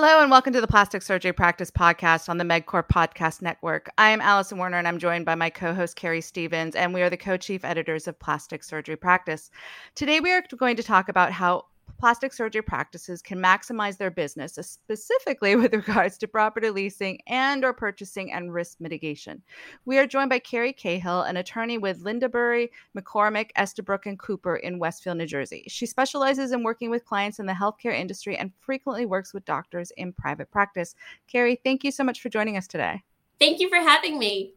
Hello and welcome to the Plastic Surgery Practice Podcast on the MedQor Podcast Network. I am Alison Werner, and I'm joined by my co host, Keri Stephens, and we are the co chief editors of Plastic Surgery Practice. Today, we are going to talk about how plastic surgery practices can maximize their business specifically with regards to property leasing and or purchasing and risk mitigation we are joined by kerry cahill an attorney with lindabury mccormick estabrook and cooper in westfield new jersey she specializes in working with clients in the healthcare industry and frequently works with doctors in private practice carrie thank you so much for joining us today thank you for having me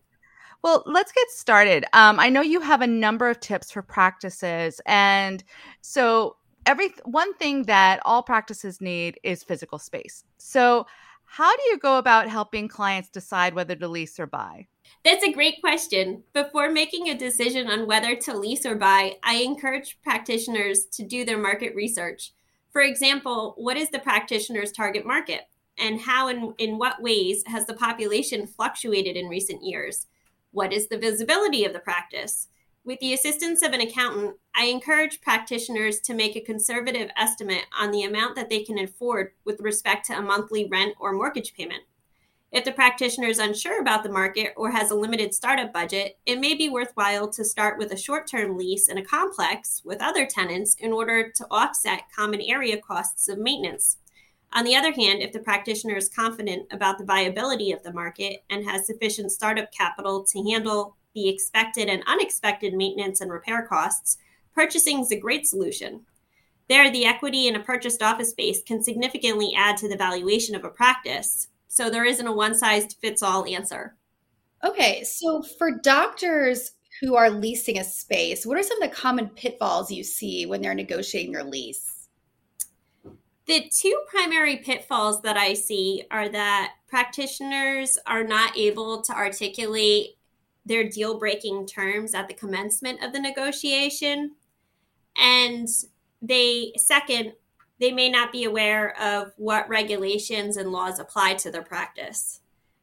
well, let's get started. Um, I know you have a number of tips for practices. And so every one thing that all practices need is physical space. So, how do you go about helping clients decide whether to lease or buy? That's a great question. Before making a decision on whether to lease or buy, I encourage practitioners to do their market research. For example, what is the practitioner's target market? And how and in what ways has the population fluctuated in recent years? What is the visibility of the practice? With the assistance of an accountant, I encourage practitioners to make a conservative estimate on the amount that they can afford with respect to a monthly rent or mortgage payment. If the practitioner is unsure about the market or has a limited startup budget, it may be worthwhile to start with a short term lease in a complex with other tenants in order to offset common area costs of maintenance. On the other hand, if the practitioner is confident about the viability of the market and has sufficient startup capital to handle the expected and unexpected maintenance and repair costs, purchasing is a great solution. There, the equity in a purchased office space can significantly add to the valuation of a practice. So there isn't a one size fits all answer. Okay, so for doctors who are leasing a space, what are some of the common pitfalls you see when they're negotiating their lease? The two primary pitfalls that I see are that practitioners are not able to articulate their deal breaking terms at the commencement of the negotiation. And they, second, they may not be aware of what regulations and laws apply to their practice.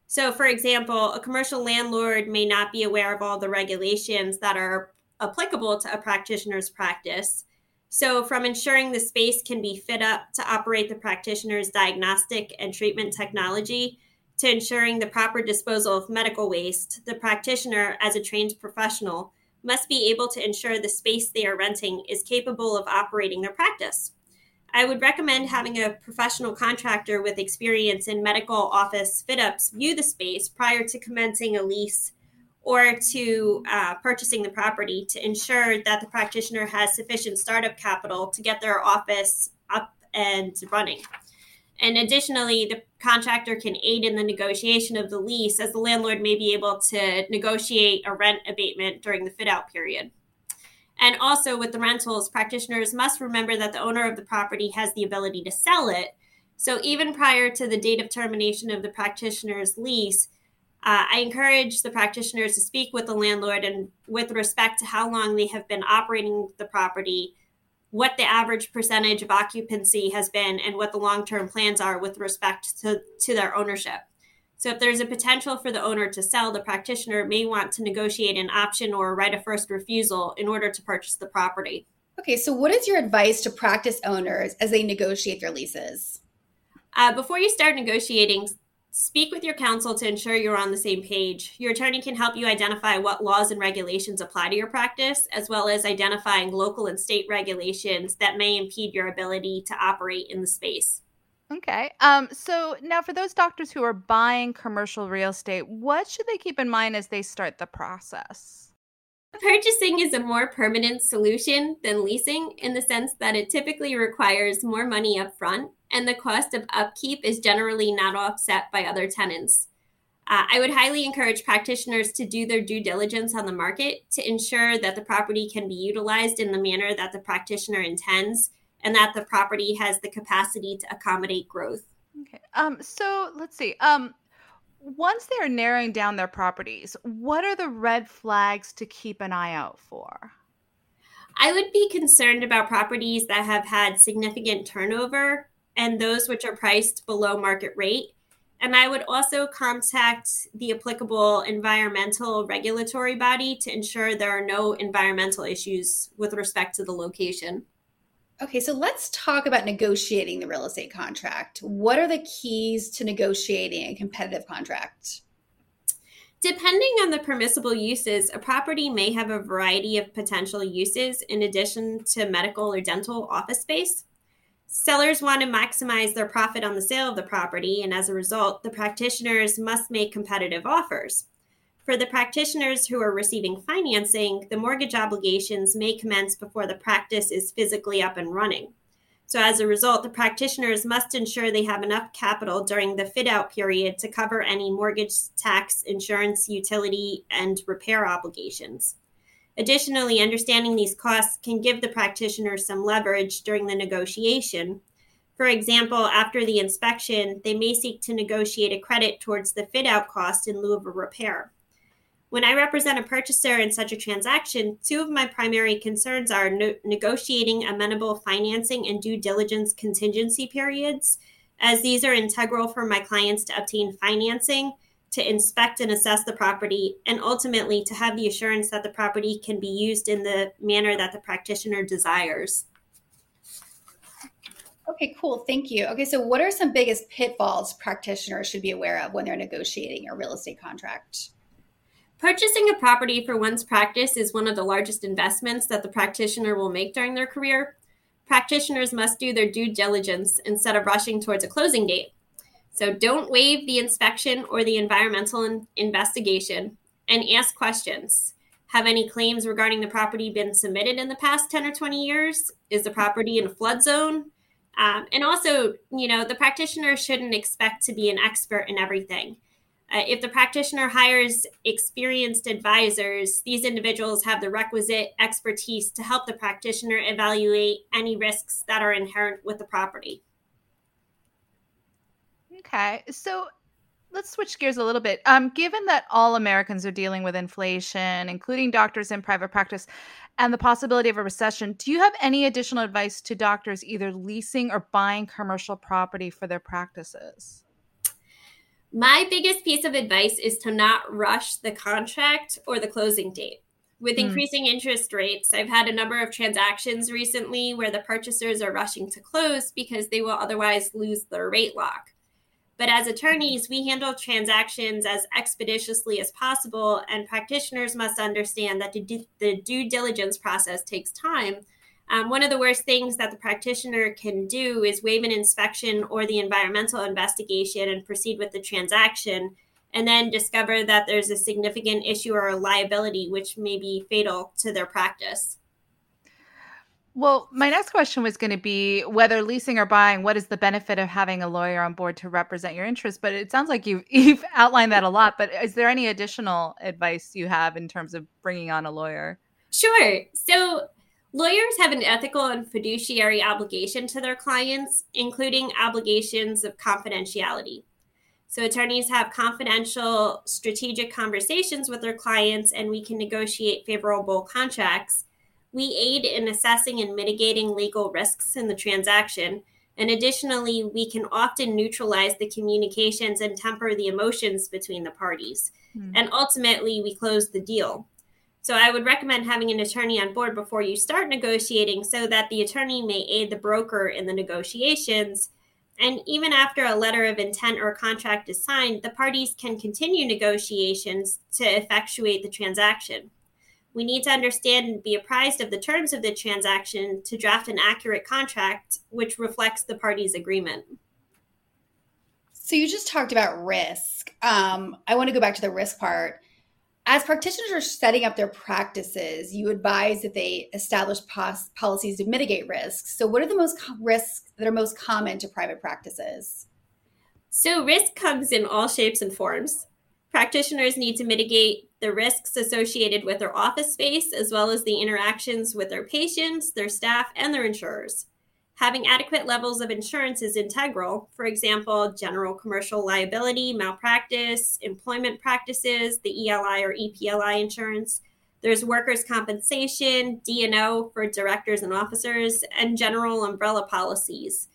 So, for example, a commercial landlord may not be aware of all the regulations that are applicable to a practitioner's practice. So, from ensuring the space can be fit up to operate the practitioner's diagnostic and treatment technology to ensuring the proper disposal of medical waste, the practitioner, as a trained professional, must be able to ensure the space they are renting is capable of operating their practice. I would recommend having a professional contractor with experience in medical office fit ups view the space prior to commencing a lease or to uh, purchasing the property to ensure that the practitioner has sufficient startup capital to get their office up and running. And additionally, the contractor can aid in the negotiation of the lease as the landlord may be able to negotiate a rent abatement during the fit out period. And also with the rentals, practitioners must remember that the owner of the property has the ability to sell it. So even prior to the date of termination of the practitioner's lease, uh, I encourage the practitioners to speak with the landlord and with respect to how long they have been operating the property what the average percentage of occupancy has been and what the long-term plans are with respect to, to their ownership. So if there's a potential for the owner to sell, the practitioner may want to negotiate an option or write a right of first refusal in order to purchase the property. Okay, so what is your advice to practice owners as they negotiate their leases? Uh, before you start negotiating, Speak with your counsel to ensure you're on the same page. Your attorney can help you identify what laws and regulations apply to your practice, as well as identifying local and state regulations that may impede your ability to operate in the space. Okay. Um, so now for those doctors who are buying commercial real estate, what should they keep in mind as they start the process? Purchasing is a more permanent solution than leasing in the sense that it typically requires more money up front and the cost of upkeep is generally not offset by other tenants. Uh, I would highly encourage practitioners to do their due diligence on the market to ensure that the property can be utilized in the manner that the practitioner intends and that the property has the capacity to accommodate growth. Okay. Um, so let's see. Um, once they are narrowing down their properties, what are the red flags to keep an eye out for? I would be concerned about properties that have had significant turnover and those which are priced below market rate. And I would also contact the applicable environmental regulatory body to ensure there are no environmental issues with respect to the location. Okay, so let's talk about negotiating the real estate contract. What are the keys to negotiating a competitive contract? Depending on the permissible uses, a property may have a variety of potential uses in addition to medical or dental office space. Sellers want to maximize their profit on the sale of the property, and as a result, the practitioners must make competitive offers. For the practitioners who are receiving financing, the mortgage obligations may commence before the practice is physically up and running. So, as a result, the practitioners must ensure they have enough capital during the fit out period to cover any mortgage, tax, insurance, utility, and repair obligations. Additionally, understanding these costs can give the practitioner some leverage during the negotiation. For example, after the inspection, they may seek to negotiate a credit towards the fit out cost in lieu of a repair. When I represent a purchaser in such a transaction, two of my primary concerns are no- negotiating amenable financing and due diligence contingency periods, as these are integral for my clients to obtain financing, to inspect and assess the property, and ultimately to have the assurance that the property can be used in the manner that the practitioner desires. Okay, cool. Thank you. Okay, so what are some biggest pitfalls practitioners should be aware of when they're negotiating a real estate contract? Purchasing a property for one's practice is one of the largest investments that the practitioner will make during their career. Practitioners must do their due diligence instead of rushing towards a closing date. So don't waive the inspection or the environmental in- investigation and ask questions. Have any claims regarding the property been submitted in the past 10 or 20 years? Is the property in a flood zone? Um, and also, you know, the practitioner shouldn't expect to be an expert in everything. Uh, if the practitioner hires experienced advisors, these individuals have the requisite expertise to help the practitioner evaluate any risks that are inherent with the property. Okay, so let's switch gears a little bit. Um, given that all Americans are dealing with inflation, including doctors in private practice, and the possibility of a recession, do you have any additional advice to doctors either leasing or buying commercial property for their practices? My biggest piece of advice is to not rush the contract or the closing date. With mm. increasing interest rates, I've had a number of transactions recently where the purchasers are rushing to close because they will otherwise lose their rate lock. But as attorneys, we handle transactions as expeditiously as possible, and practitioners must understand that the due diligence process takes time um, one of the worst things that the practitioner can do is waive an inspection or the environmental investigation and proceed with the transaction, and then discover that there's a significant issue or a liability which may be fatal to their practice. Well, my next question was going to be whether leasing or buying, what is the benefit of having a lawyer on board to represent your interests? But it sounds like you've, you've outlined that a lot. But is there any additional advice you have in terms of bringing on a lawyer? Sure. So, Lawyers have an ethical and fiduciary obligation to their clients, including obligations of confidentiality. So, attorneys have confidential, strategic conversations with their clients, and we can negotiate favorable contracts. We aid in assessing and mitigating legal risks in the transaction. And additionally, we can often neutralize the communications and temper the emotions between the parties. Mm. And ultimately, we close the deal. So I would recommend having an attorney on board before you start negotiating so that the attorney may aid the broker in the negotiations. And even after a letter of intent or contract is signed, the parties can continue negotiations to effectuate the transaction. We need to understand and be apprised of the terms of the transaction to draft an accurate contract which reflects the parties' agreement. So, you just talked about risk. Um, I want to go back to the risk part as practitioners are setting up their practices, you advise that they establish pos- policies to mitigate risks. So, what are the most co- risks that are most common to private practices? So, risk comes in all shapes and forms. Practitioners need to mitigate the risks associated with their office space, as well as the interactions with their patients, their staff, and their insurers. Having adequate levels of insurance is integral. For example, general commercial liability, malpractice, employment practices, the ELI or EPLI insurance. There's workers' compensation, D&O for directors and officers, and general umbrella policies.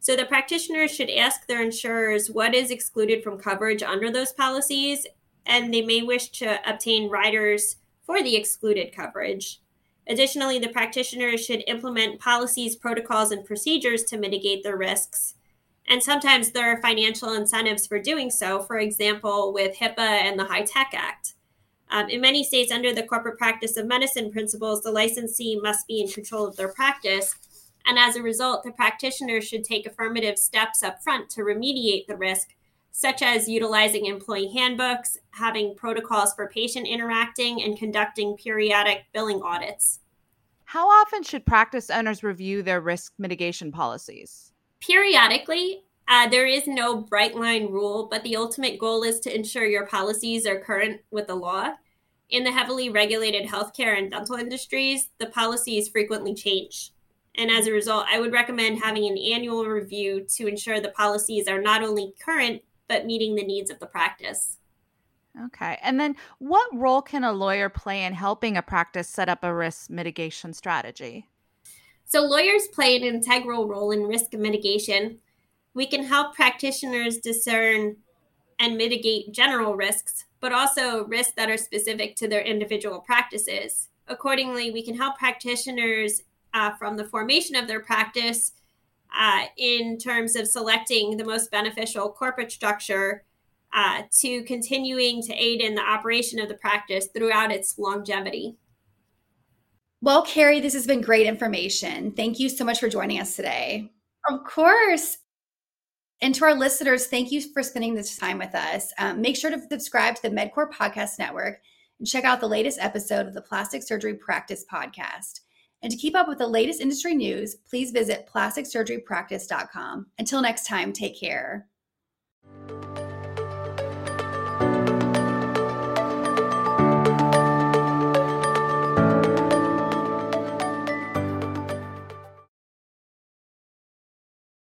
So the practitioners should ask their insurers what is excluded from coverage under those policies, and they may wish to obtain riders for the excluded coverage. Additionally, the practitioners should implement policies, protocols, and procedures to mitigate the risks. And sometimes there are financial incentives for doing so, for example, with HIPAA and the HITECH Act. Um, in many states, under the corporate practice of medicine principles, the licensee must be in control of their practice. And as a result, the practitioners should take affirmative steps up front to remediate the risk, such as utilizing employee handbooks, having protocols for patient interacting, and conducting periodic billing audits. How often should practice owners review their risk mitigation policies? Periodically, uh, there is no bright line rule, but the ultimate goal is to ensure your policies are current with the law. In the heavily regulated healthcare and dental industries, the policies frequently change. And as a result, I would recommend having an annual review to ensure the policies are not only current, but meeting the needs of the practice. Okay. And then what role can a lawyer play in helping a practice set up a risk mitigation strategy? So, lawyers play an integral role in risk mitigation we can help practitioners discern and mitigate general risks, but also risks that are specific to their individual practices. Accordingly, we can help practitioners uh, from the formation of their practice uh, in terms of selecting the most beneficial corporate structure uh, to continuing to aid in the operation of the practice throughout its longevity. Well, Kerry, this has been great information. Thank you so much for joining us today. Of course. And to our listeners, thank you for spending this time with us. Um, make sure to subscribe to the MedQor Podcast Network and check out the latest episode of the Plastic Surgery Practice Podcast. And to keep up with the latest industry news, please visit plasticsurgerypractice.com. Until next time, take care.